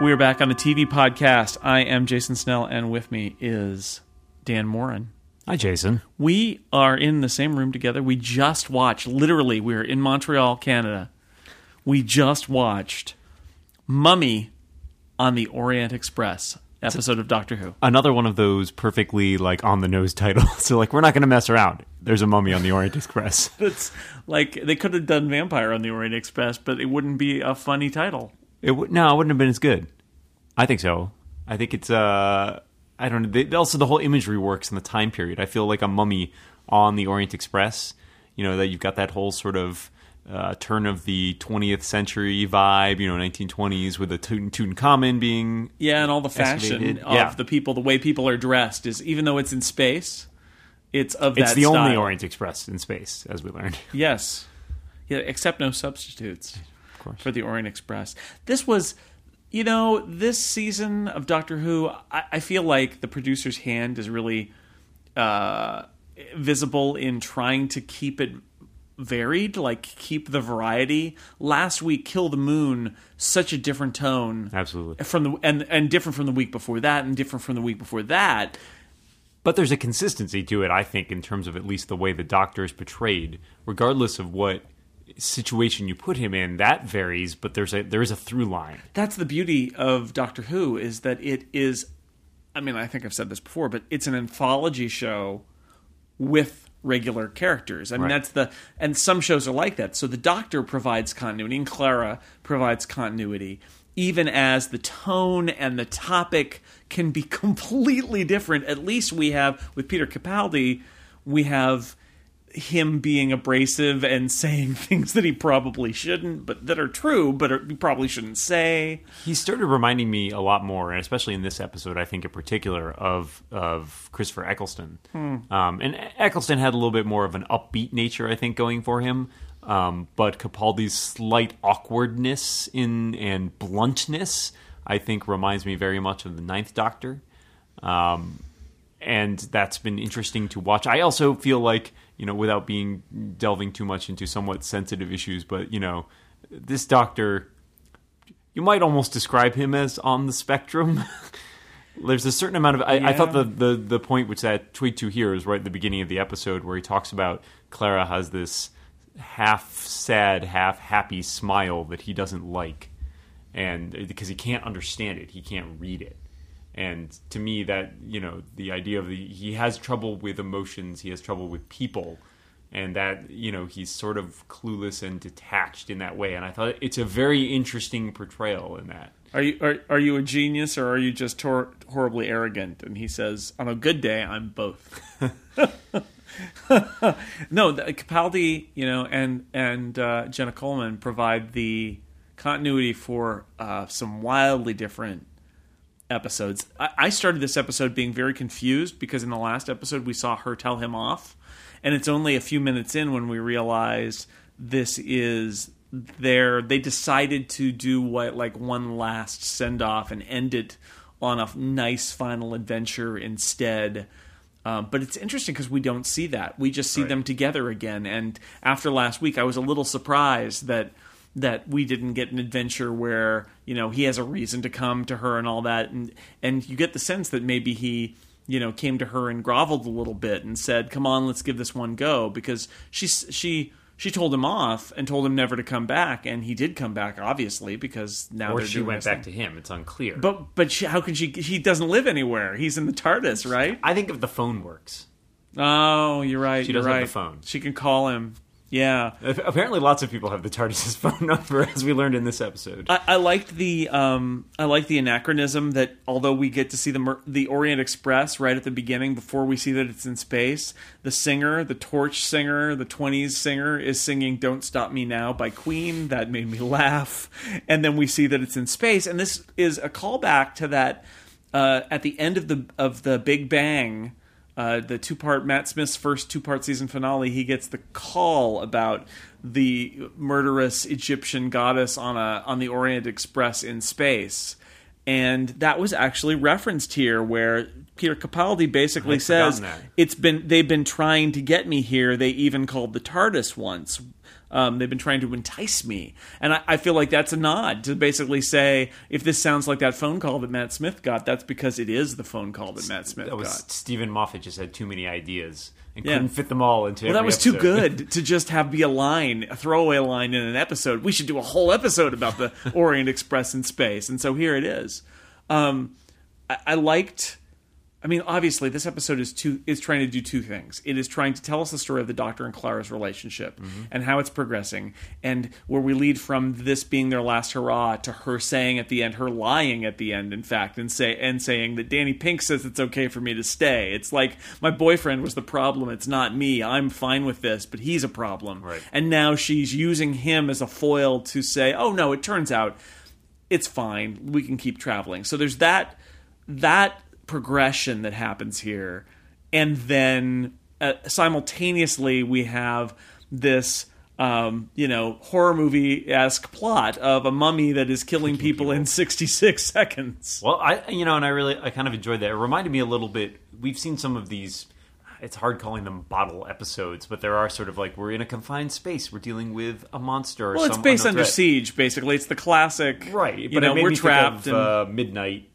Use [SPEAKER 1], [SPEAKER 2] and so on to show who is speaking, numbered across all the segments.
[SPEAKER 1] We're back on the TV podcast. I am Jason Snell, and with me is Dan Moren.
[SPEAKER 2] Hi, Jason.
[SPEAKER 1] We are in the same room together. We just watched, literally, we are in Montreal, Canada. We just watched Mummy on the Orient Express episode of Doctor Who.
[SPEAKER 2] Another one of those perfectly like on the nose titles. so like we're not going to mess around. There's a mummy on the Orient Express.
[SPEAKER 1] It's like they could have done Vampire on the Orient Express, but it wouldn't be a funny title.
[SPEAKER 2] It would no, it wouldn't have been as good. I think so. I think it's uh I don't know. They, also, the whole imagery works in the time period. I feel like a mummy on the Orient Express. You know that you've got that whole sort of uh, turn of the 20th century vibe, you know, 1920s with the Tut- Tutankhamun being
[SPEAKER 1] Yeah, and all the fashion
[SPEAKER 2] excavated.
[SPEAKER 1] of
[SPEAKER 2] Yeah.
[SPEAKER 1] the people, the way people are dressed is even though it's in space, it's of that
[SPEAKER 2] It's the only. Orient Express in space, as we learned.
[SPEAKER 1] Yes. Yeah, except no substitutes
[SPEAKER 2] Of course.
[SPEAKER 1] for the Orient Express. This was, you know, this season of Doctor Who, I, I feel like the producer's hand is really uh, visible in trying to keep it varied, like keep the variety. Last week, Kill the Moon, such a different tone
[SPEAKER 2] Absolutely.
[SPEAKER 1] from the and and different from the week before that, and different from the week before that.
[SPEAKER 2] But there's a consistency to it, I think, in terms of at least the way the Doctor is portrayed, regardless of what situation you put him in. That varies, but there's a there is a through line.
[SPEAKER 1] that's the beauty of Doctor Who is that it is I mean, I think I've said this before, but it's an anthology show with regular characters. I mean,
[SPEAKER 2] Right.
[SPEAKER 1] that's the and some shows are like that. So the Doctor provides continuity and Clara provides continuity even as the tone and the topic can be completely different. At least we have with Peter Capaldi, we have him being abrasive and saying things that he probably shouldn't, but that are true, but are, he probably shouldn't say.
[SPEAKER 2] He started reminding me a lot more, and especially in this episode, I think in particular of of Christopher Eccleston. Um, and Eccleston had a little bit more of an upbeat nature, I think, going for him. Um, but Capaldi's slight awkwardness in and bluntness, I think, reminds me very much of the Ninth Doctor. Um, and that's been interesting to watch. I also feel like, you know, without being delving too much into somewhat sensitive issues, but you know, this doctor, you might almost describe him as on the spectrum. There's a certain amount of. I, I thought the, the the point which that tweet to here is right at the beginning of the episode where he talks about Clara has this half sad, half happy smile that he doesn't like, and because he can't understand it, he can't read it and to me that you know the idea of the he has trouble with emotions he has trouble with people and that you know he's sort of clueless and detached in that way and i thought it's a very interesting portrayal in that
[SPEAKER 1] Are you are, are you a genius or are you just hor- horribly arrogant? And he says, on a good day, I'm both. no, the, Capaldi, you know, and and uh, Jenna Coleman provide the continuity for uh, some wildly different episodes. I, I started this episode being very confused because in the last episode we saw her tell him off, and it's only a few minutes in when we realize this is their. They decided to do what like one last send off and end it on a nice final adventure instead. Um, but it's interesting because we don't see that. We just see
[SPEAKER 2] Right.
[SPEAKER 1] them together again. And after last week, I was a little surprised that that we didn't get an adventure where you know he has a reason to come to her and all that, and and you get the sense that maybe he you know came to her and groveled a little bit and said, "Come on, let's give this one go," because she she. She told him off and told him never to come back, and he did come back, obviously, because now
[SPEAKER 2] or she went back
[SPEAKER 1] thing.
[SPEAKER 2] to him it's unclear
[SPEAKER 1] But but she, how can she? He doesn't live anywhere. He's in the TARDIS, right?
[SPEAKER 2] i think if the phone works
[SPEAKER 1] Oh, you're right.
[SPEAKER 2] She
[SPEAKER 1] you're
[SPEAKER 2] does have the phone.
[SPEAKER 1] She can call him. Yeah.
[SPEAKER 2] apparently lots of people have the tardis's phone number as we learned in this episode
[SPEAKER 1] I, I liked the um, I liked the anachronism that although we get to see the Mer- the Orient Express right at the beginning before we see that it's in space, the singer, the torch singer, the twenties singer is singing "Don't Stop Me Now" by Queen. That made me laugh, and then we see that it's in space, and this is a callback to that uh, at the end of the of the Big Bang. Uh, the two part Matt Smith's first two part season finale, he gets the call about the murderous Egyptian goddess on a on the Orient Express in space. And that was actually referenced here, where Peter Capaldi basically says it's been they've been trying to get me here. They even called the TARDIS once. Um, they've been trying to entice me, and I, I feel like that's a nod to basically say if this sounds like that phone call that Matt Smith got, that's because it is the phone call that Matt Smith
[SPEAKER 2] That was
[SPEAKER 1] got.
[SPEAKER 2] Steven Moffat just had too many ideas and
[SPEAKER 1] Yeah.
[SPEAKER 2] couldn't fit them all into.
[SPEAKER 1] Well, that was too good to just have be a line, a throwaway line in an episode. We should do a whole episode about the Orient Express in space, and so here it is. Um, I, I liked. I mean, obviously, this episode is two is trying to do two things. It is trying to tell us the story of the Doctor and Clara's relationship mm-hmm. and how it's progressing, and where we lead from this being their last hurrah to her saying at the end, her lying at the end, in fact, and say and saying that Danny Pink says it's okay for me to stay. It's like my boyfriend was the problem. It's not me. I'm fine with this, but he's a problem.
[SPEAKER 2] Right.
[SPEAKER 1] And now she's using him as a foil to say, oh no, it turns out it's fine. We can keep traveling. So there's that that progression that happens here, and then uh, simultaneously we have this. Um, you know, horror movie esque plot of a mummy that is killing people in 66 seconds.
[SPEAKER 2] Well, I you know, and I really I kind of enjoyed that. It reminded me a little bit. We've seen some of these. It's hard calling them bottle episodes, but there are sort of like we're in a confined space. We're dealing with a monster. Or
[SPEAKER 1] Well, it's based under
[SPEAKER 2] thret.
[SPEAKER 1] siege, basically. It's the classic,
[SPEAKER 2] right?
[SPEAKER 1] You
[SPEAKER 2] But
[SPEAKER 1] know, we're trapped.
[SPEAKER 2] of,
[SPEAKER 1] and,
[SPEAKER 2] uh, midnight.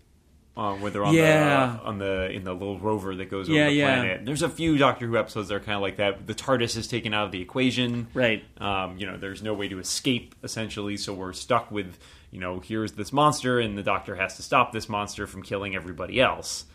[SPEAKER 2] Uh, where they're on
[SPEAKER 1] Yeah.
[SPEAKER 2] the on the in the little rover that goes
[SPEAKER 1] Yeah,
[SPEAKER 2] over the
[SPEAKER 1] yeah.
[SPEAKER 2] planet. There's a few Doctor Who episodes that are kind of like that. The TARDIS is taken out of the equation.
[SPEAKER 1] Right.
[SPEAKER 2] Um, you know, there's no way to escape essentially, so we're stuck with you know here's this monster, and the Doctor has to stop this monster from killing everybody else.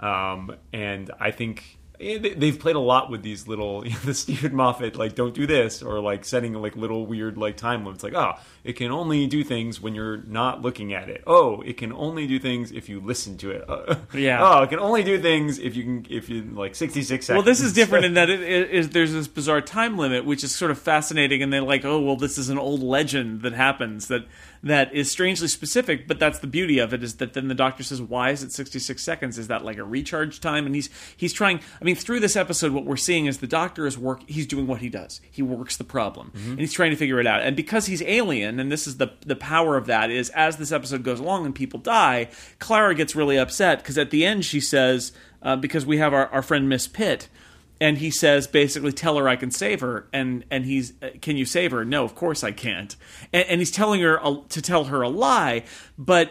[SPEAKER 2] Um, and I think they've played a lot with these little the Steven Moffat like don't do this or like setting like little weird like time limits like oh it can only do things when you're not looking at it. Oh it can only do things if you listen to it. Uh,
[SPEAKER 1] Yeah.
[SPEAKER 2] oh it can only do things if you can if you like 66 seconds.
[SPEAKER 1] Well, this is different in that it, it is there's this bizarre time limit, which is sort of fascinating, and they're like, oh, well, this is an old legend that happens that that is strangely specific, but that's the beauty of it is that then the doctor says, why is it 66 seconds? Is that like a recharge time? And he's he's trying. I mean, through this episode, what we're seeing is the doctor is work. He's doing what he does. He works the problem, and he's trying to figure it out. And because he's alien, and this is the the power of that is as this episode goes along and people die, Clara gets really upset because at the end she says, uh, because we have our, our friend Miss Pitt and he says basically tell her i can save her. And and he's uh, can you save her? No of course i can't. And, and he's telling her a, to tell her a lie. But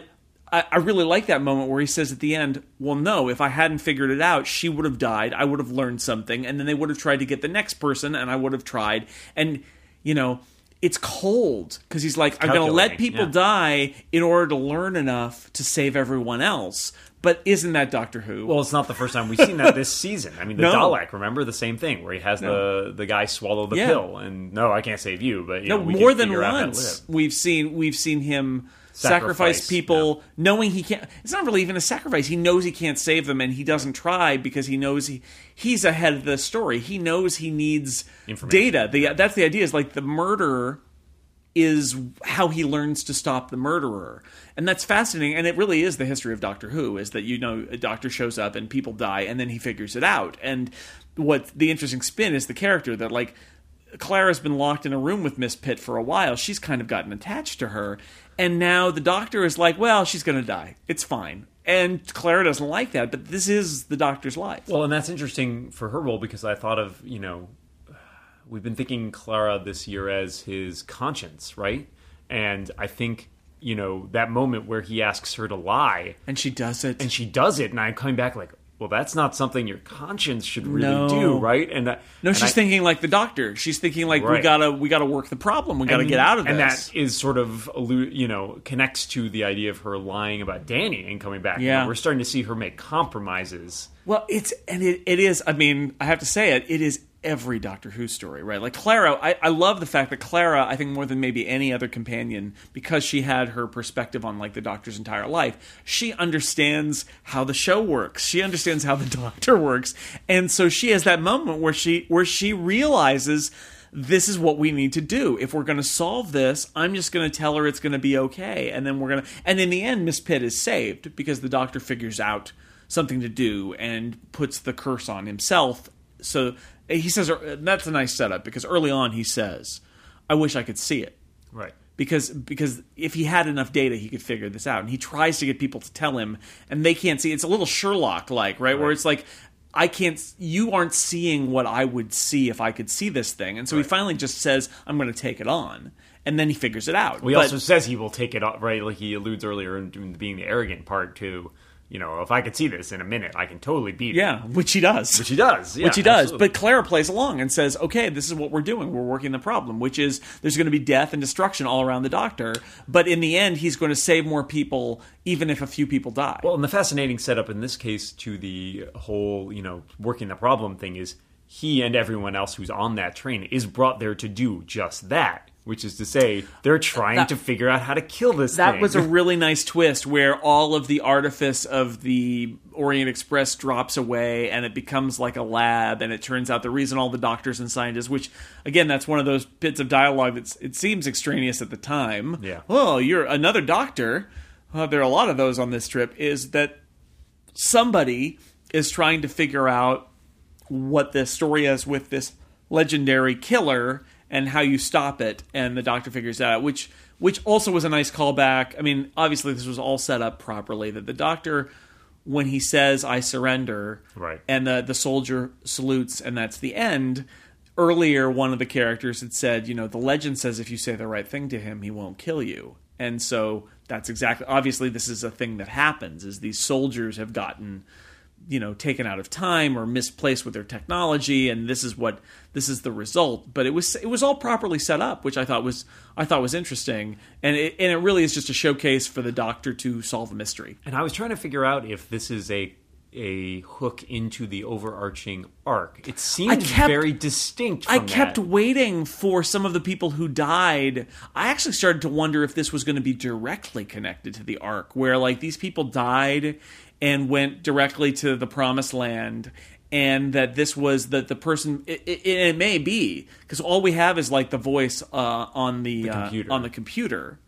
[SPEAKER 1] I, I really like that moment where he says at the end well no if i hadn't figured it out she would have died. I would have learned something. And then they would have tried to get the next person and i would have tried. And you know it's cold because he's like i'm going to let people
[SPEAKER 2] yeah.
[SPEAKER 1] die in order to learn enough to save everyone else but isn't that doctor who?
[SPEAKER 2] Well, it's not the first time we've seen that this season. I mean, the
[SPEAKER 1] No.
[SPEAKER 2] Dalek, remember the same thing where he has the the guy swallow the
[SPEAKER 1] Yeah.
[SPEAKER 2] pill, and no, I can't save you, but you
[SPEAKER 1] No,
[SPEAKER 2] know,
[SPEAKER 1] more than
[SPEAKER 2] figure out how to
[SPEAKER 1] once we've seen we've seen him sacrifice,
[SPEAKER 2] Sacrifice,
[SPEAKER 1] people knowing he can't it's not really even a sacrifice. He knows he can't save them and he doesn't try because he knows he he's ahead of the story. He knows he needs data. The, that's the idea is like the murderer is how he learns to stop the murderer and that's fascinating and it really is the history of doctor who is that you know a doctor shows up and people die and then he figures it out and what the interesting spin is the character that like Clara's been locked in a room with Miss Pitt for a while. She's kind of gotten attached to her. And now the doctor is like, well, she's going to die. It's fine. And Clara doesn't like that, but this is the doctor's life.
[SPEAKER 2] Well, and that's interesting for her role because I thought of you know we've been thinking Clara this year as his conscience, right? And I think you know that moment where he asks her to lie
[SPEAKER 1] And she does it.
[SPEAKER 2] and she does it, and I'm coming back like, well, that's not something your conscience should really
[SPEAKER 1] No.
[SPEAKER 2] do, right? And that,
[SPEAKER 1] no,
[SPEAKER 2] and
[SPEAKER 1] she's
[SPEAKER 2] I-
[SPEAKER 1] thinking like the doctor. She's thinking like we gotta we gotta work the problem. We gotta
[SPEAKER 2] and-
[SPEAKER 1] get out of this.
[SPEAKER 2] And that is sort of you know connects to the idea of her lying about Danny and coming back. You know,
[SPEAKER 1] Yeah.
[SPEAKER 2] we're starting to see her make compromises.
[SPEAKER 1] Well, it's and it, it is. I mean, I have to say it. It is every Doctor Who story, right? Like Clara, I, I love the fact that Clara, I think more than maybe any other companion, because she had her perspective on like the Doctor's entire life, she understands how the show works. She understands how the Doctor works, and so she has that moment where she where she realizes this is what we need to do. If we're going to solve this, I'm just going to tell her it's going to be okay, and then we're going to. And in the end, Miss Pitt is saved because the Doctor figures out something to do and puts the curse on himself. So he says er, that's a nice setup because early on he says, "I wish I could see it."
[SPEAKER 2] Right.
[SPEAKER 1] Because because if he had enough data, he could figure this out. And he tries to get people to tell him, and they can't see. It's a little Sherlock like, right? Where it's like, I can't. You aren't seeing what I would see if I could see this thing, and so he finally just says, "I'm going to take it on," and then he figures it out.
[SPEAKER 2] Well, he
[SPEAKER 1] But-
[SPEAKER 2] also says he will take it off, right? Like he alludes earlier in in being the arrogant part to, you know, if I could see this in a minute, I can totally beat it.
[SPEAKER 1] yeah, which he does.
[SPEAKER 2] Which he does. Yeah,
[SPEAKER 1] which he does.
[SPEAKER 2] absolutely.
[SPEAKER 1] But Clara plays along and says, "Okay, this is what we're doing. We're working the problem, which is there's going to be death and destruction all around the Doctor. But in the end, he's going to save more people, even if a few people die."
[SPEAKER 2] Well, and the fascinating setup in this case to the whole, you know, working the problem thing is he and everyone else who's on that train is brought there to do just that, which is to say they're trying
[SPEAKER 1] That-
[SPEAKER 2] to figure out how to kill this
[SPEAKER 1] that
[SPEAKER 2] thing.
[SPEAKER 1] was a really nice twist where all of the artifice of the Orient Express drops away and it becomes like a lab and it turns out the reason all the doctors and scientists which again that's one of those bits of dialogue that it seems extraneous at the time
[SPEAKER 2] Yeah.
[SPEAKER 1] oh you're another doctor uh, there are a lot of those on this trip is that somebody is trying to figure out what the story is with this legendary killer and how you stop it and the doctor figures that out which which also was a nice callback i mean obviously this was all set up properly that the doctor when he says i surrender
[SPEAKER 2] Right.
[SPEAKER 1] and the the soldier salutes and that's the end earlier one of the characters had said you know the legend says if you say the right thing to him he won't kill you and so that's exactly obviously this is a thing that happens is these soldiers have gotten you know taken out of time or misplaced with their technology and this is what this is the result but it was it was all properly set up which i thought was i thought was interesting and it, and it really is just a showcase for the doctor to solve a mystery
[SPEAKER 2] And I was trying to figure out if this is a a hook into the overarching arc. It seemed
[SPEAKER 1] kept-
[SPEAKER 2] very distinct.
[SPEAKER 1] I kept
[SPEAKER 2] that.
[SPEAKER 1] waiting for some of the people who died. I actually started to wonder if this was going to be directly connected to the arc, where like these people died and went directly to the promised land, and that this was that the person. It, it, it may be because all we have is like the voice uh, on the, uh,
[SPEAKER 2] computer.
[SPEAKER 1] on the computer.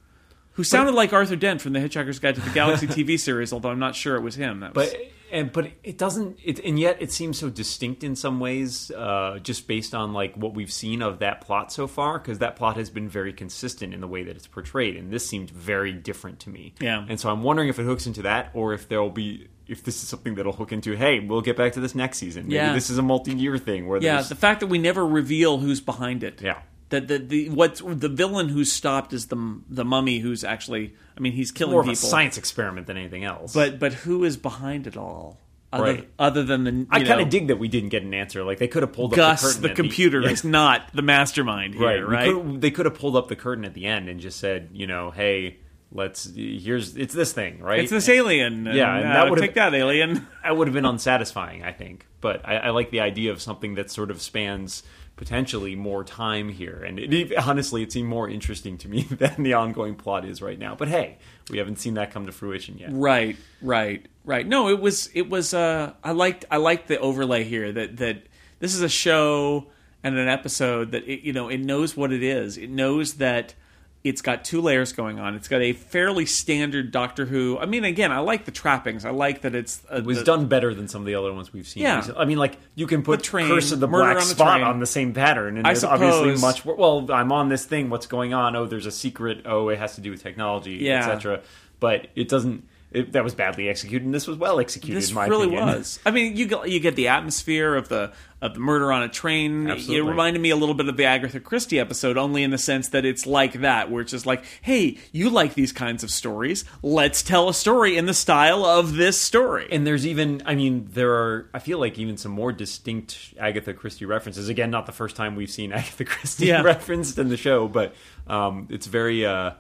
[SPEAKER 1] Who sounded like Arthur Dent from the Hitchhiker's Guide to the Galaxy TV series, although I'm not sure it was him. That was,
[SPEAKER 2] But and but it doesn't. It, and yet it seems so distinct in some ways, uh, just based on like what we've seen of that plot so far. Because that plot has been very consistent in the way that it's portrayed, and this seemed very different to me.
[SPEAKER 1] Yeah.
[SPEAKER 2] And so I'm wondering if it hooks into that, or if there'll be. If this is something that'll hook into, hey, we'll get back to this next season. Maybe
[SPEAKER 1] Yeah.
[SPEAKER 2] this is a multi-year thing where
[SPEAKER 1] Yeah, the fact that we never reveal who's behind it.
[SPEAKER 2] Yeah.
[SPEAKER 1] That the, the what the villain who's stopped is the the mummy who's actually I mean he's killing
[SPEAKER 2] more of a
[SPEAKER 1] people.
[SPEAKER 2] science experiment than anything else.
[SPEAKER 1] But but who is behind it all? Other,
[SPEAKER 2] Right.
[SPEAKER 1] other than the you
[SPEAKER 2] I kind of dig that we didn't get an answer. Like they could have pulled up
[SPEAKER 1] Gus
[SPEAKER 2] the curtain.
[SPEAKER 1] the computer
[SPEAKER 2] yeah.
[SPEAKER 1] is not the mastermind
[SPEAKER 2] right.
[SPEAKER 1] here,
[SPEAKER 2] we
[SPEAKER 1] right?
[SPEAKER 2] could've- they could have pulled up the curtain at the end and just said, you know, hey, let's here's it's this thing, right?
[SPEAKER 1] It's this alien. And,
[SPEAKER 2] Yeah, and
[SPEAKER 1] uh,
[SPEAKER 2] that would've-
[SPEAKER 1] take that alien.
[SPEAKER 2] that would have been unsatisfying, I think. But I, I like the idea of something that sort of spans potentially more time here. And it, honestly, it seemed more interesting to me than the ongoing plot is right now. But hey, we haven't seen that come to fruition yet.
[SPEAKER 1] Right, right, right. No, it was it was. Uh, I liked I liked the overlay here that that this is a show and an episode that it, you know it knows what it is. It knows that it's got two layers going on. It's got a fairly standard Doctor Who. I mean, again, I like the trappings. I like that it's uh,
[SPEAKER 2] It was
[SPEAKER 1] the-
[SPEAKER 2] done better than some of the other ones we've seen.
[SPEAKER 1] Yeah.
[SPEAKER 2] recently. I mean, like you can put
[SPEAKER 1] The train,
[SPEAKER 2] Curse of the Black
[SPEAKER 1] on the
[SPEAKER 2] Spot
[SPEAKER 1] Train.
[SPEAKER 2] on the same pattern, and
[SPEAKER 1] I
[SPEAKER 2] there's obviously
[SPEAKER 1] suppose-
[SPEAKER 2] much. Well, I'm on this thing. What's going on? Oh, there's a secret. Oh, it has to do with technology,
[SPEAKER 1] Yeah.
[SPEAKER 2] etc. But it doesn't. It, that was badly executed, and this was well executed.
[SPEAKER 1] This
[SPEAKER 2] in my
[SPEAKER 1] really
[SPEAKER 2] opinion.
[SPEAKER 1] was. I mean, you get, you get the atmosphere of the of the murder on a train.
[SPEAKER 2] Absolutely.
[SPEAKER 1] It reminded me a little bit of the Agatha Christie episode, only in the sense that it's like that, where it's just like, hey, you like these kinds of stories? Let's tell a story in the style of this story.
[SPEAKER 2] And there's even, I mean, there are, I feel like even some more distinct Agatha Christie references. Again, not the first time we've seen Agatha Christie
[SPEAKER 1] Yeah.
[SPEAKER 2] referenced in the show, but um, it's very, uh,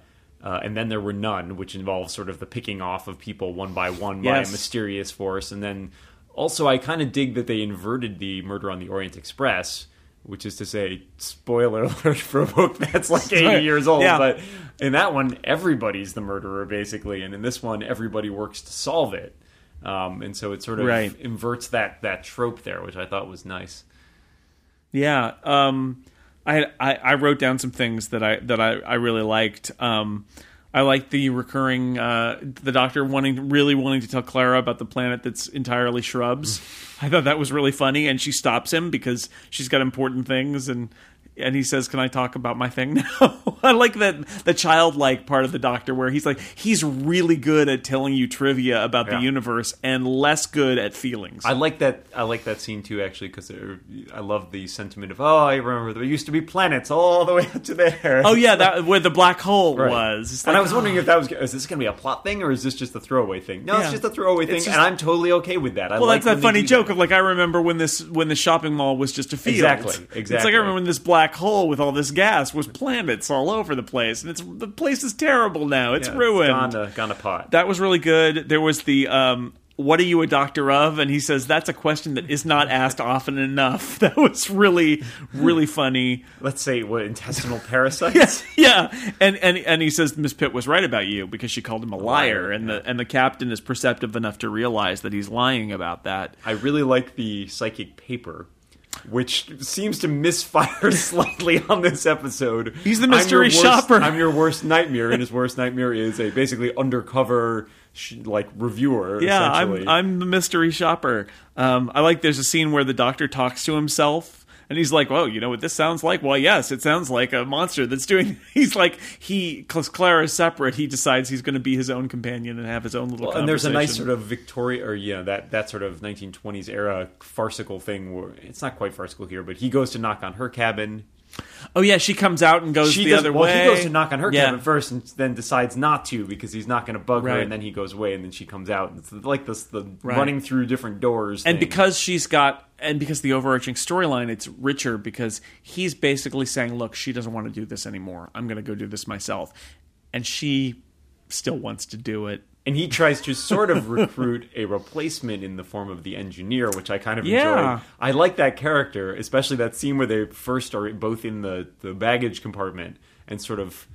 [SPEAKER 2] uh, and then there were none, which involves sort of the picking off of people one by one by a mysterious force. And then also, I kind of dig that they inverted the Murder on the Orient Express. Which is to say, spoiler alert for a book that's like 80
[SPEAKER 1] Right.
[SPEAKER 2] years old.
[SPEAKER 1] Yeah.
[SPEAKER 2] But in that one, everybody's the murderer, basically. And in this one, everybody works to solve it. Um, and so it sort of
[SPEAKER 1] Right.
[SPEAKER 2] inverts that that trope there, which I thought was nice.
[SPEAKER 1] Yeah, um, I, I I wrote down some things that I that I, I really liked. Um, I liked the recurring uh, the doctor wanting really wanting to tell Clara about the planet that's entirely shrubs. I thought that was really funny, and she stops him because she's got important things, and and he says, "Can I talk about my thing now?" I like that the childlike part of the Doctor, where he's like he's really good at telling you trivia about
[SPEAKER 2] Yeah.
[SPEAKER 1] the universe and less good at feelings.
[SPEAKER 2] I like that. I like that scene too, actually, because I love the sentiment of oh, I remember there used to be planets all the way up to there.
[SPEAKER 1] oh yeah, that where the black hole
[SPEAKER 2] Right.
[SPEAKER 1] was. It's
[SPEAKER 2] and I was wondering
[SPEAKER 1] oh.
[SPEAKER 2] if that was is this going to be a plot thing or is this just a throwaway thing? No,
[SPEAKER 1] Yeah.
[SPEAKER 2] it's just a throwaway thing,
[SPEAKER 1] just-
[SPEAKER 2] and I'm totally okay with that. I
[SPEAKER 1] Well,
[SPEAKER 2] like
[SPEAKER 1] that's that funny joke
[SPEAKER 2] that.
[SPEAKER 1] of like I remember when this when the shopping mall was just a field.
[SPEAKER 2] Exactly, Exactly.
[SPEAKER 1] It's like. I remember when this black hole with all this gas was planets all over the place, and it's the place is terrible now. It's
[SPEAKER 2] Yeah,
[SPEAKER 1] ruined.
[SPEAKER 2] gone to gone to pot.
[SPEAKER 1] That was really good. There was the um, "What are you a doctor of?" and he says that's a question that is not asked often enough. That was really really funny.
[SPEAKER 2] Let's say what intestinal parasites.
[SPEAKER 1] yeah, and and and he says Miss Pitt was right about you because she called him a liar, and the and the captain is perceptive enough to realize that he's lying about that.
[SPEAKER 2] I really like the psychic paper. Which seems to misfire slightly on this episode.
[SPEAKER 1] He's the
[SPEAKER 2] I'm
[SPEAKER 1] mystery
[SPEAKER 2] worst-
[SPEAKER 1] shopper.
[SPEAKER 2] I'm your worst nightmare, and his worst nightmare is a basically undercover, sh- like reviewer.
[SPEAKER 1] Yeah,
[SPEAKER 2] essentially.
[SPEAKER 1] I'm I'm the mystery shopper. Um, I like there's a scene where the doctor talks to himself. And he's like, "Well, you know what this sounds like? Well, yes, it sounds like a monster that's doing." He's like, he, because is separate, he decides he's going to be his own companion and have his own little.
[SPEAKER 2] Well, and there's a nice sort of Victoria, or yeah, that that sort of 1920s era farcical thing. Where it's not quite farcical here, but he goes to knock on her cabin.
[SPEAKER 1] Oh yeah, she comes out and goes
[SPEAKER 2] She
[SPEAKER 1] the
[SPEAKER 2] does,
[SPEAKER 1] other
[SPEAKER 2] well,
[SPEAKER 1] way.
[SPEAKER 2] he goes to knock on her
[SPEAKER 1] Yeah.
[SPEAKER 2] cabin first, and then decides not to because he's not going to bug her. And then he goes away, and then she comes out. It's like this, the
[SPEAKER 1] Right.
[SPEAKER 2] running through different doors.
[SPEAKER 1] and
[SPEAKER 2] thing.
[SPEAKER 1] because she's got and because the overarching storyline it's richer because he's basically saying look she doesn't want to do this anymore i'm going to go do this myself and she still wants to do it
[SPEAKER 2] and he tries to sort of recruit a replacement in the form of the engineer, which I kind of
[SPEAKER 1] Yeah.
[SPEAKER 2] enjoy. I like that character, especially that scene where they first are both in the, the baggage compartment and sort of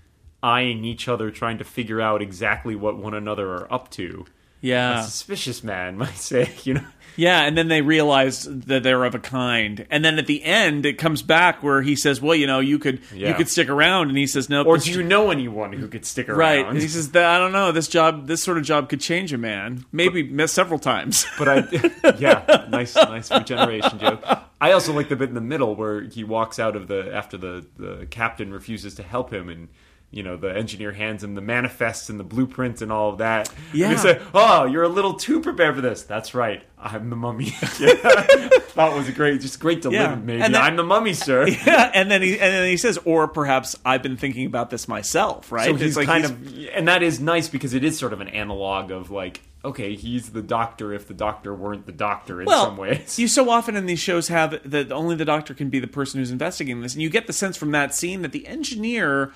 [SPEAKER 2] eyeing each other, trying to figure out exactly what one another are up to.
[SPEAKER 1] Yeah.
[SPEAKER 2] A suspicious man might say, you know.
[SPEAKER 1] yeah and then they realize that they're of a kind. And then at the end it comes back where he says well you know you could you could stick around. And he says no
[SPEAKER 2] Or do you know anyone who could stick around?
[SPEAKER 1] right and he says that, i don't know. This job this sort of job could change a man. Maybe several times.
[SPEAKER 2] But I, yeah, nice, nice regeneration joke. I also like the bit in the middle where he walks out of the after the the captain refuses to help him, and you know the engineer hands him the manifests and the blueprints and all of that. and
[SPEAKER 1] Yeah.
[SPEAKER 2] he said, "Oh, you're a little too prepared for this." That's right, I'm the mummy. Thought was a great, just great delivery.
[SPEAKER 1] Yeah.
[SPEAKER 2] Maybe
[SPEAKER 1] And then-
[SPEAKER 2] I'm the mummy, sir.
[SPEAKER 1] yeah, and then he and then he says, or perhaps I've been thinking about this myself, right?
[SPEAKER 2] So he's
[SPEAKER 1] like
[SPEAKER 2] kind
[SPEAKER 1] he's-
[SPEAKER 2] of, and that is nice because it is sort of an analog of like, okay, he's the doctor if the doctor weren't the doctor in
[SPEAKER 1] well,
[SPEAKER 2] some ways.
[SPEAKER 1] You so often in these shows have that only the doctor can be the person who's investigating this, and you get the sense from that scene that the engineer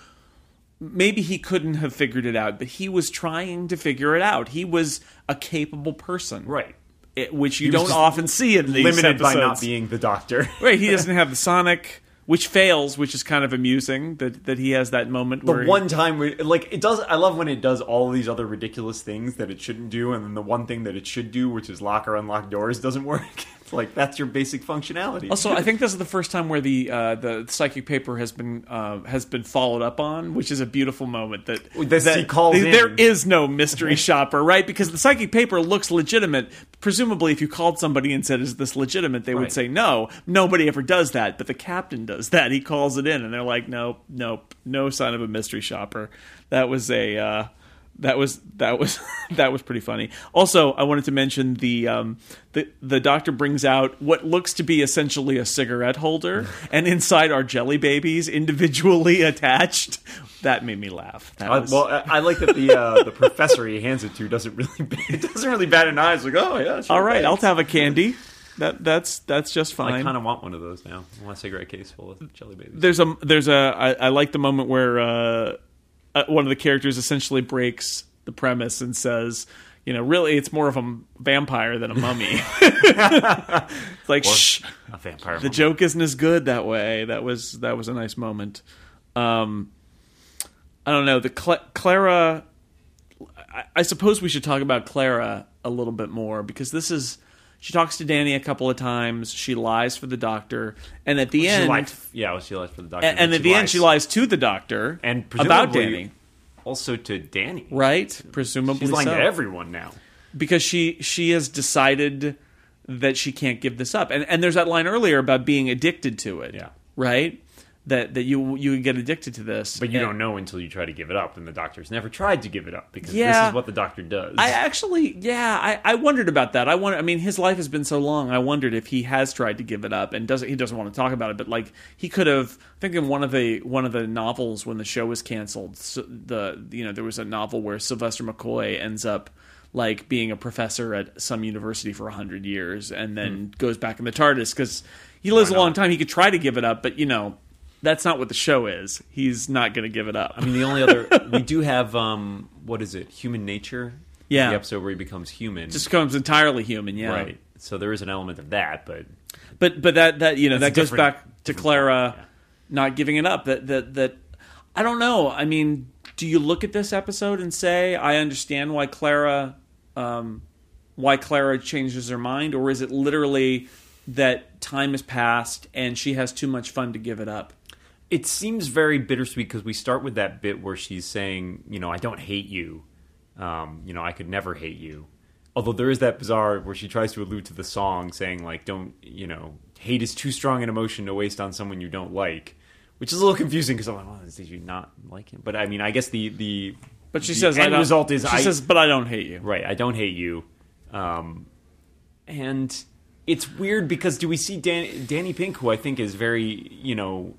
[SPEAKER 1] maybe he couldn't have figured it out, but he was trying to figure it out. He was a capable person,
[SPEAKER 2] right.
[SPEAKER 1] It- which you don't often see in these
[SPEAKER 2] Limited by not being the doctor.
[SPEAKER 1] right. He doesn't have the sonic. Which fails, which is kind of amusing that, that he has that moment
[SPEAKER 2] the
[SPEAKER 1] where he-
[SPEAKER 2] one time where like it does i love when it does all these other ridiculous things that it shouldn't do and then the one thing that it should do which is lock or unlock doors doesn't work it's like that's your basic functionality
[SPEAKER 1] Also, I think this is the first time where the uh, the psychic paper has been uh, has been followed up on, which is a beautiful moment. That,
[SPEAKER 2] This-
[SPEAKER 1] that
[SPEAKER 2] he calls
[SPEAKER 1] th- there is no mystery shopper, right? Because the psychic paper looks legitimate. Presumably, if you called somebody and said, "Is this legitimate?" they would say no. Nobody ever does that, but the captain does that. He calls it in, and they're like, "Nope, nope, no sign of a mystery shopper." That was a. Uh, that was that was that was pretty funny. Also, I wanted to mention the um, the the doctor brings out what looks to be essentially a cigarette holder, and inside are jelly babies individually attached. That made me laugh. That
[SPEAKER 2] I,
[SPEAKER 1] was-
[SPEAKER 2] well, I, I like that the uh, the professor he hands it to doesn't really it doesn't really bat an eye. It's like, oh yeah, sure,
[SPEAKER 1] all right, I'll have a candy. That that's that's just fine.
[SPEAKER 2] I kind of want one of those now. I want a cigarette case full of jelly babies.
[SPEAKER 1] there's a there's a I, I like the moment where uh, uh, one of the characters essentially breaks the premise and says, you know, really, it's more of a vampire than a mummy. it's like, shh,
[SPEAKER 2] a vampire.
[SPEAKER 1] the joke isn't as good that way. That was that was a nice moment. Um, I don't know the Cla- Clara. I, I suppose we should talk about Clara a little bit more because this is. She talks to Danny a couple of times. She lies for the doctor, and at the
[SPEAKER 2] She
[SPEAKER 1] end,
[SPEAKER 2] lied, yeah, well, she lies for the doctor.
[SPEAKER 1] and, and at the end, she lies to the doctor
[SPEAKER 2] and
[SPEAKER 1] about Danny,
[SPEAKER 2] also to Danny.
[SPEAKER 1] right? Presumably,
[SPEAKER 2] She's lying
[SPEAKER 1] so.
[SPEAKER 2] to everyone now.
[SPEAKER 1] because she she has decided that she can't give this up. And and there's that line earlier about being addicted to it.
[SPEAKER 2] Yeah.
[SPEAKER 1] Right? That that you you would get addicted to this.
[SPEAKER 2] But you
[SPEAKER 1] And-
[SPEAKER 2] don't know until you try to give it up, and the doctor's never tried to give it up because this is what the doctor does.
[SPEAKER 1] I actually, yeah, I, I wondered about that. I wonder. I mean, his life has been so long. I wondered if he has tried to give it up and doesn't. He doesn't want to talk about it. But like, he could have. I think in one of the one of the novels when the show was canceled, so the you know there was a novel where Sylvester McCoy ends up like being a professor at some university for a hundred years and then goes back in the TARDIS because he lives a
[SPEAKER 2] Hmm.
[SPEAKER 1] Long time. He could try to give it up, but you know. That's not what the show is. He's not going to give it up.
[SPEAKER 2] I mean, the only other we do have um, what is it? Human Nature.
[SPEAKER 1] Yeah.
[SPEAKER 2] the episode where he becomes human.
[SPEAKER 1] just becomes entirely human. Yeah,
[SPEAKER 2] right. So there is an element of that, but
[SPEAKER 1] But but that that you know that goes back to Clara
[SPEAKER 2] yeah.
[SPEAKER 1] not giving it up. That that that I don't know. I mean, do you look at this episode and say I understand why Clara um, why Clara changes her mind, or is it literally that time has passed and she has too much fun to give it up?
[SPEAKER 2] It seems very bittersweet because we start with that bit where she's saying, you know, I don't hate you. Um, you know, I could never hate you. Although there is that bizarre where she tries to allude to the song, saying like, "Don't you know, hate is too strong an emotion to waste on someone you don't like," which is a little confusing because I'm like, "Well, did you not like him?" But I mean, I guess the the
[SPEAKER 1] But she
[SPEAKER 2] the
[SPEAKER 1] says I
[SPEAKER 2] end result is
[SPEAKER 1] she
[SPEAKER 2] I
[SPEAKER 1] says, but I don't hate you.
[SPEAKER 2] right. I don't hate you, um, and it's weird because do we see Dan, Danny Pink, who I think is very you know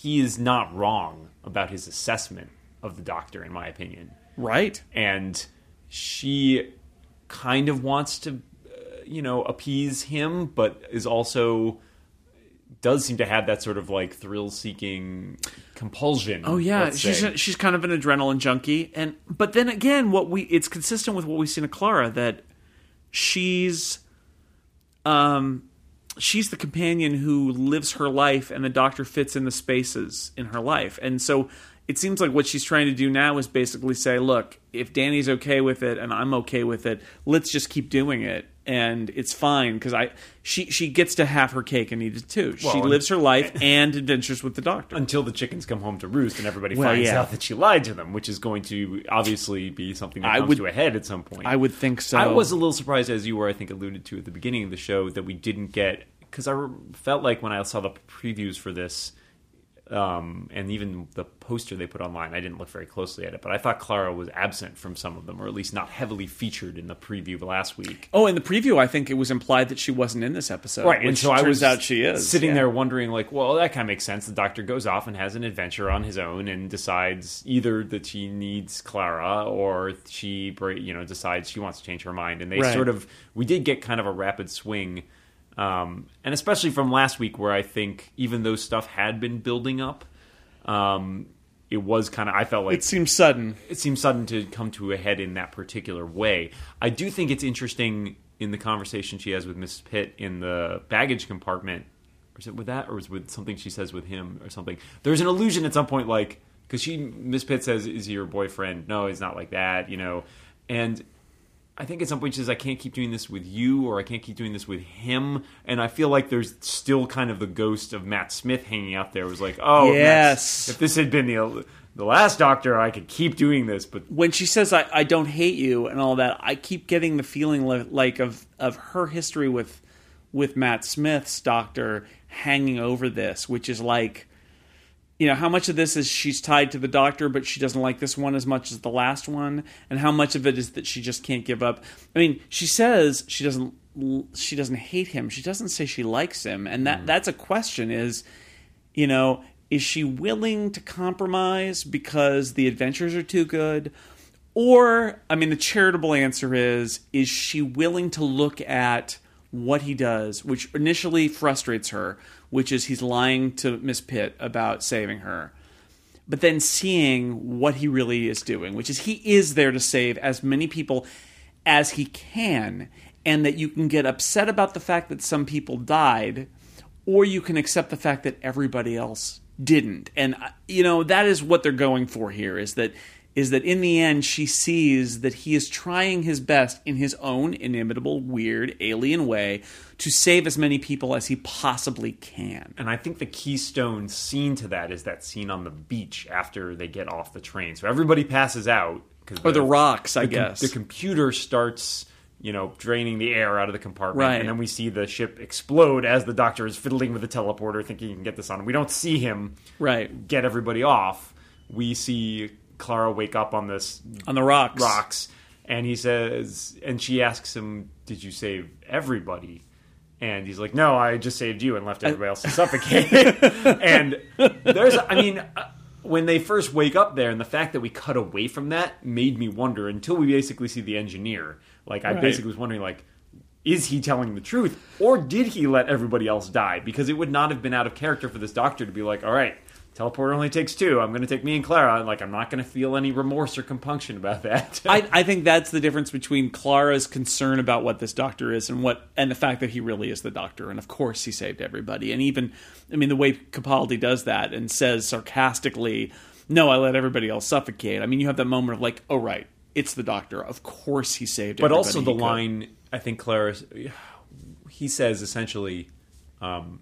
[SPEAKER 2] he is not wrong about his assessment of the doctor, in my opinion.
[SPEAKER 1] Right?
[SPEAKER 2] And she kind of wants to, uh, you know, appease him, but is also does seem to have that sort of like thrill-seeking compulsion.
[SPEAKER 1] Oh yeah, she's
[SPEAKER 2] say.
[SPEAKER 1] she's kind of an adrenaline junkie, and but then again, what we it's consistent with what we see in Clara that she's um she's the companion who lives her life, and the doctor fits in the spaces in her life, and so it seems like what she's trying to do now is basically say, look, if Danny's okay with it and I'm okay with it, let's just keep doing it. And it's fine because I she she gets to have her cake and eat it too. she lives her life and adventures with the doctor.
[SPEAKER 2] until the chickens come home to roost and everybody
[SPEAKER 1] Well,
[SPEAKER 2] finds
[SPEAKER 1] yeah.
[SPEAKER 2] out that she lied to them, which is going to obviously be something that
[SPEAKER 1] I
[SPEAKER 2] comes
[SPEAKER 1] would-
[SPEAKER 2] to a head at some point.
[SPEAKER 1] I would think so.
[SPEAKER 2] I was a little surprised, as you were, I think, alluded to at the beginning of the show, that we didn't get because I felt like when I saw the previews for this, um, and even the poster they put online, I didn't look very closely at it, but I thought Clara was absent from some of them, or at least not heavily featured in the preview last week.
[SPEAKER 1] Oh, in the preview, I think it was implied that she wasn't in this episode.
[SPEAKER 2] Right, and so I was
[SPEAKER 1] out she is
[SPEAKER 2] sitting
[SPEAKER 1] yeah.
[SPEAKER 2] there wondering, like, well, that kind of makes sense. The doctor goes off and has an adventure on his own, and decides either that she needs Clara or she, you know, decides she wants to change her mind. And they
[SPEAKER 1] Right.
[SPEAKER 2] sort of, we did get kind of a rapid swing, um, and especially from last week, where I think even though stuff had been building up, um, it was kind of, I felt like
[SPEAKER 1] It seems sudden.
[SPEAKER 2] it seems sudden to come to a head in that particular way. I do think it's interesting in the conversation she has with Mrs. Pitt in the baggage compartment. Or is it with that, or is it with something she says with him, or something? There's an illusion at some point, like because she Miss Pitt says, "Is he your boyfriend?" No, he's not like that, you know. And I think at some point she says, "I can't keep doing this with you, or I can't keep doing this with him." And I feel like there's still kind of the ghost of Matt Smith hanging out there. It was like, "Oh,
[SPEAKER 1] Yes.
[SPEAKER 2] Matt- if this had been the the last Doctor, I could keep doing this." But
[SPEAKER 1] When she says I, "I don't hate you" and all that, I keep getting the feeling like of of her history with with Matt Smith's doctor hanging over this, which is like. You know, how much of this is she's tied to the doctor, but she doesn't like this one as much as the last one, and how much of it is that she just can't give up. I mean, she says she doesn't she doesn't hate him. She doesn't say she likes him, and that mm. that's a question. Is you know, is she willing to compromise because the adventures are too good? Or, I mean, the charitable answer is, is she willing to look at what he does, which initially frustrates her, which is he's lying to Miss Pitt about saving her, but then seeing what he really is doing, which is he is there to save as many people as he can, and that you can get upset about the fact that some people died, or you can accept the fact that everybody else didn't. And uh, you know that is what they're going for here is that is that in the end she sees that he is trying his best in his own inimitable weird alien way to save as many people as he possibly can.
[SPEAKER 2] and I think the keystone scene to that is that scene on the beach after they get off the train. So everybody passes out
[SPEAKER 1] Or the rocks, I
[SPEAKER 2] the
[SPEAKER 1] guess.
[SPEAKER 2] the computer starts you know, draining the air out of the compartment,
[SPEAKER 1] Right.
[SPEAKER 2] and then we see the ship explode as the Doctor is fiddling with the teleporter, thinking he can get this on. We don't see him
[SPEAKER 1] Right.
[SPEAKER 2] get everybody off. We see Clara wake up on this
[SPEAKER 1] On the rocks.
[SPEAKER 2] rocks, and he says, and she asks him, "Did you save everybody?" And he's like, "No, I just saved you and left everybody else to suffocate." and there's, I mean, uh, when they first wake up there, and the fact that we cut away from that made me wonder until we basically see the engineer. Like, I
[SPEAKER 1] Right.
[SPEAKER 2] basically was wondering, like. Is he telling the truth, or did he let everybody else die? Because it would not have been out of character for this doctor to be like, "All right, teleporter only takes two. I'm going to take me and Clara." Like, I'm not going to feel any remorse or compunction about that.
[SPEAKER 1] I, I think that's the difference between Clara's concern about what this doctor is and what and the fact that he really is the doctor. And of course he saved everybody. And even I mean the way Capaldi does that and says sarcastically, No, I let everybody else suffocate. I mean you have that moment of like, oh right, it's the doctor. Of course he saved everybody.
[SPEAKER 2] but also the line i think clara he says essentially um,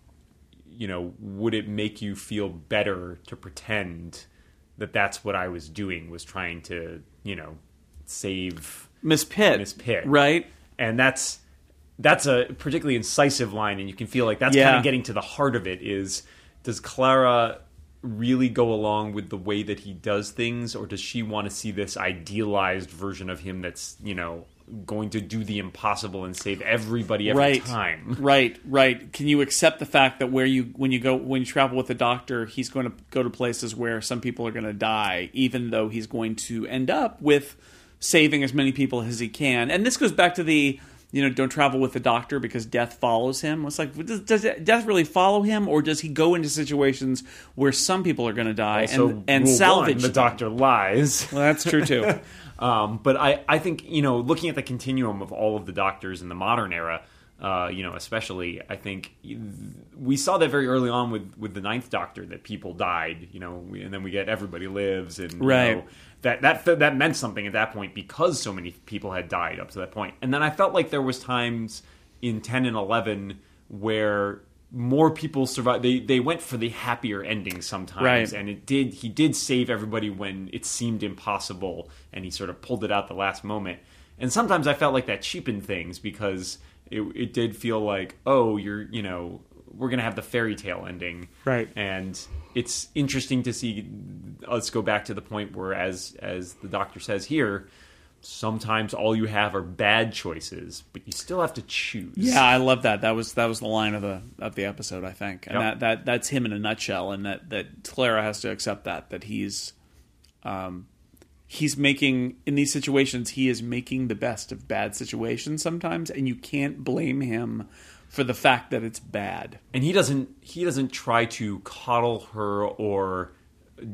[SPEAKER 2] you know would it make you feel better to pretend that that's what i was doing was trying to you know save
[SPEAKER 1] Miss Pitt.
[SPEAKER 2] Miss Pitt.
[SPEAKER 1] Right?
[SPEAKER 2] and that's that's a particularly incisive line and you can feel like that's
[SPEAKER 1] Yeah.
[SPEAKER 2] kind of getting to the heart of it is does clara really go along with the way that he does things or does she want to see this idealized version of him that's you know going to do the impossible and save everybody every
[SPEAKER 1] right.
[SPEAKER 2] time.
[SPEAKER 1] Right right. Can you accept the fact that where you when you go when you travel with the doctor he's going to go to places where some people are going to die even though he's going to end up with saving as many people as he can? And this goes back to the you know don't travel with the doctor because death follows him. It's like does, does death really follow him or does he go into situations where some people are going to die
[SPEAKER 2] so
[SPEAKER 1] and and salvage
[SPEAKER 2] one, the doctor lies.
[SPEAKER 1] Well that's true too
[SPEAKER 2] Um, but I, I think you know, looking at the continuum of all of the doctors in the modern era, uh, you know, especially, I think we saw that very early on with with the Ninth Doctor that people died, you know, and then we get everybody lives, and you
[SPEAKER 1] Right.
[SPEAKER 2] know, that that that meant something at that point because so many people had died up to that point, and then I felt like there was times in ten and eleven where more people survived. They they went for the happier ending sometimes,
[SPEAKER 1] Right.
[SPEAKER 2] and it did. He did save everybody when it seemed impossible, and he sort of pulled it out the last moment. And sometimes I felt like that cheapened things because it it did feel like, oh, you're you know we're gonna have the fairy tale ending,
[SPEAKER 1] Right.
[SPEAKER 2] And it's interesting to see. Let's go back to the point where, as as the doctor says here. Sometimes all you have are bad choices, but you still have to choose.
[SPEAKER 1] Yeah, I love that. That was that was the line of the of the episode, I think, and
[SPEAKER 2] Yep.
[SPEAKER 1] that, that that's him in a nutshell, and that that Clara has to accept that that he's, um, he's making in these situations he is making the best of bad situations sometimes, and you can't blame him for the fact that it's bad.
[SPEAKER 2] and he doesn't he doesn't try to coddle her or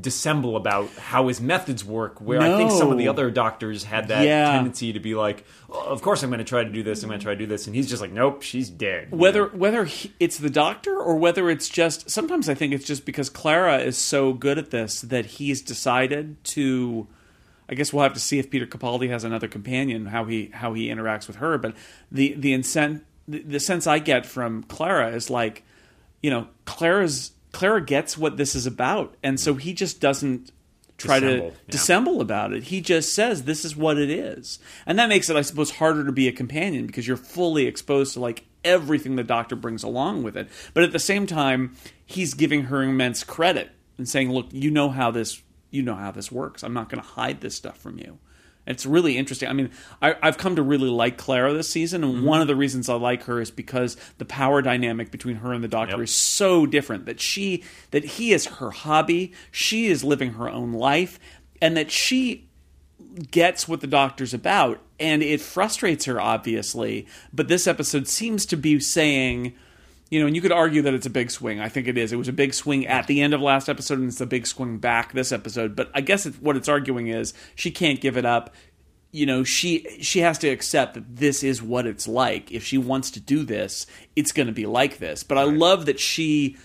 [SPEAKER 2] dissemble about how his methods work where i think some of the other doctors had that
[SPEAKER 1] Yeah.
[SPEAKER 2] tendency to be like oh, of course i'm going to try to do this i'm going to try to do this and he's just like nope she's dead
[SPEAKER 1] whether
[SPEAKER 2] know?
[SPEAKER 1] whether he, it's the doctor or whether it's just sometimes I think it's just because Clara is so good at this that he's decided to. I guess we'll have to see if Peter Capaldi has another companion how he how he interacts with her. But the the incent the, the sense I get from Clara is like, you know, Clara's Clara gets what this is about, and so he just doesn't try
[SPEAKER 2] Dissemble,
[SPEAKER 1] to
[SPEAKER 2] yeah.
[SPEAKER 1] dissemble about it. He just says this is what it is, and that makes it, I suppose, harder to be a companion because you're fully exposed to like everything the Doctor brings along with it. But at the same time, he's giving her immense credit and saying, "Look, you know how this, you know how this works. I'm not going to hide this stuff from you." It's really interesting. I mean, I, I've come to really like Clara this season, and mm-hmm. one of the reasons I like her is because the power dynamic between her and the Doctor
[SPEAKER 2] Yep.
[SPEAKER 1] is so different. That she, that he is her hobby, she is living her own life, and that she gets what the doctor's about and it frustrates her obviously but this episode seems to be saying you know and you could argue that it's a big swing. I think it is. It was a big swing at the end of last episode and it's a big swing back this episode. But i guess what it's arguing is she can't give it up. You know she she has to accept that this is what it's like. If she wants to do this it's going to be like this. But i love that she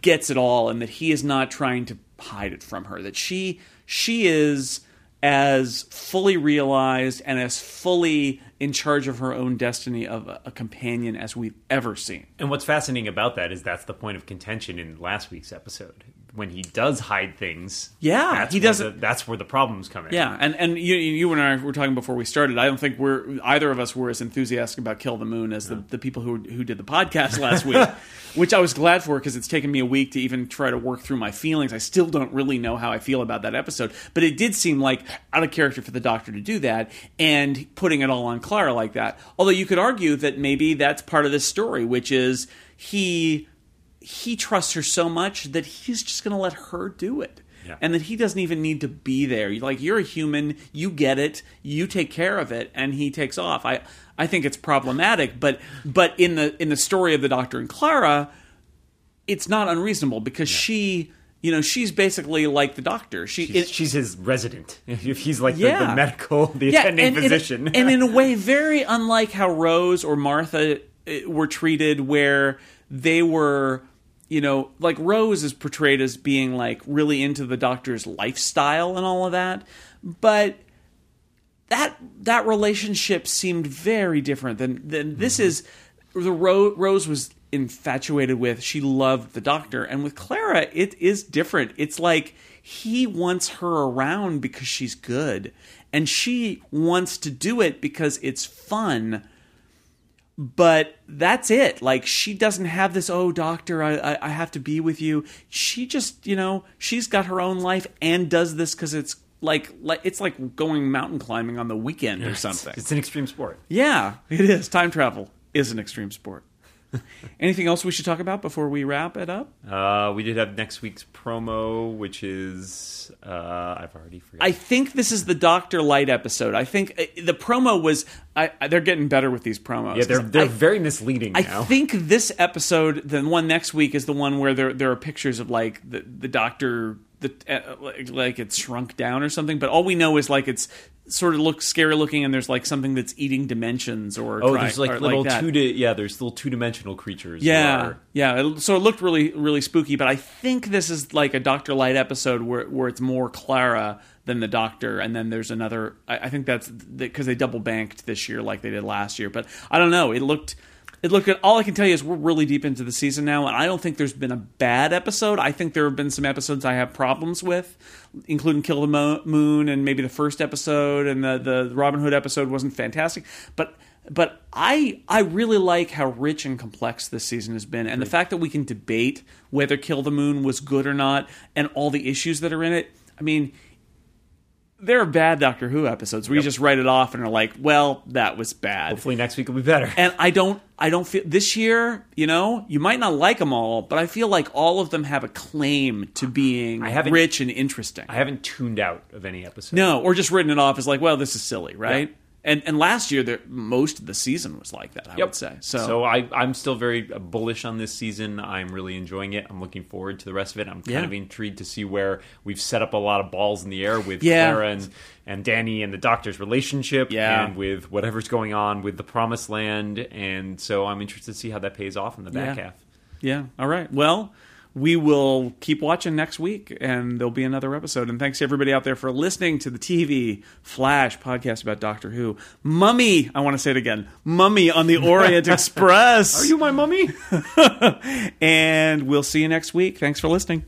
[SPEAKER 1] gets it all and that he is not trying to hide it from her that she she is as fully realized and as fully in charge of her own destiny of a, a companion as we've ever seen.
[SPEAKER 2] And what's fascinating about that is that's the point of contention in last week's episode when he does hide things,
[SPEAKER 1] Yeah,
[SPEAKER 2] that's
[SPEAKER 1] he
[SPEAKER 2] where
[SPEAKER 1] doesn't-
[SPEAKER 2] the- that's where the problems come in.
[SPEAKER 1] Yeah, and and you you and I were talking before we started. I don't think we're either of us were as enthusiastic about Kill the Moon as the, the people who who did the podcast last week, which I was glad for because it's taken me a week to even try to work through my feelings. I still don't really know how I feel about that episode, but it did seem like out of character for the Doctor to do that and putting it all on Clara like that. Although you could argue that maybe that's part of this story, which is he he trusts her so much that he's just going to let her do it
[SPEAKER 2] Yeah.
[SPEAKER 1] and that he doesn't even need to be there. Like you're a human, you get it, you take care of it, and he takes off. I I think it's problematic, but but in the in the story of the Doctor and Clara, it's not unreasonable because she. You know, she's basically like the doctor. She,
[SPEAKER 2] She's,
[SPEAKER 1] it-
[SPEAKER 2] she's his resident. If he's like the,
[SPEAKER 1] Yeah.
[SPEAKER 2] the medical, the attending
[SPEAKER 1] and,
[SPEAKER 2] physician.
[SPEAKER 1] and in a way, very unlike how Rose or Martha uh, were treated, where they were, you know, like Rose is portrayed as being like really into the doctor's lifestyle and all of that, but that that relationship seemed very different than than this mm-hmm. is. The Ro- Rose was infatuated with. She loved the doctor, and with Clara, it is different. It's like he wants her around because she's good, and she wants to do it because it's fun but that's it. Like she doesn't have this. Oh, doctor, I, I have to be with you. She just, you know, she's got her own life and does this because it's like like it's like going mountain climbing on the weekend or something.
[SPEAKER 2] It's an extreme sport.
[SPEAKER 1] Yeah, it is. Time travel is an extreme sport. Anything else we should talk about before we wrap it up?
[SPEAKER 2] Uh, we did have next week's promo, which is uh, I've already forgotten.
[SPEAKER 1] I think this is the Doctor lite episode. I think uh, the promo was. I, I- they're getting better with these promos.
[SPEAKER 2] yeah, they're they're
[SPEAKER 1] I-
[SPEAKER 2] very misleading
[SPEAKER 1] I
[SPEAKER 2] now.
[SPEAKER 1] think this episode, the one next week, is the one where there there are pictures of like the the doctor, the uh, like, like it's shrunk down or something. But all we know is like it's sort of looks scary looking, and there's like something that's eating dimensions or
[SPEAKER 2] oh,
[SPEAKER 1] tri-
[SPEAKER 2] there's like little
[SPEAKER 1] that.
[SPEAKER 2] two di- yeah, there's little two dimensional creatures.
[SPEAKER 1] Yeah,
[SPEAKER 2] are-
[SPEAKER 1] yeah. So it looked really, really spooky. But I think this is like a Doctor lite episode where where it's more Clara than the Doctor, and then there's another. I, I think that's because they double banked this year like they did last year. But I don't know. It looked. It looked good. All I can tell you is we're really deep into the season now, and I don't think there's been a bad episode. I think there have been some episodes I have problems with, including Kill the Mo- Moon and maybe the first episode, and the the Robin Hood episode wasn't fantastic. But but I I really like how rich and complex this season has been, and the fact that we can debate whether Kill the Moon was good or not, and all the issues that are in it. I mean, there are bad Doctor Who episodes where you just write it off and are like, well, that was bad.
[SPEAKER 2] Hopefully next week will be better.
[SPEAKER 1] And I don't, I don't feel this year. You know, you might not like them all, but I feel like all of them have a claim to being rich and interesting.
[SPEAKER 2] I haven't tuned out of any episode.
[SPEAKER 1] no, or just written it off as like, well, this is silly, right? And and last year, most of the season was like that. I
[SPEAKER 2] Yep.
[SPEAKER 1] would say so.
[SPEAKER 2] So I, I'm still very uh, bullish on this season. I'm really enjoying it. I'm looking forward to the rest of it. I'm kind
[SPEAKER 1] Yeah.
[SPEAKER 2] of intrigued to see where we've set up a lot of balls in the air with
[SPEAKER 1] Yeah.
[SPEAKER 2] Clara and, and Danny and the Doctor's relationship,
[SPEAKER 1] Yeah.
[SPEAKER 2] and with whatever's going on with the Promised Land. And so I'm interested to see how that pays off in the back
[SPEAKER 1] Yeah.
[SPEAKER 2] half.
[SPEAKER 1] Yeah. All right. Well, we will keep watching next week, and there'll be another episode. And thanks to everybody out there for listening to the TV Flash podcast about Doctor Who. Mummy, I want to say it again. Mummy on the Orient Express.
[SPEAKER 2] Are you my mummy?
[SPEAKER 1] and we'll see you next week. Thanks for listening.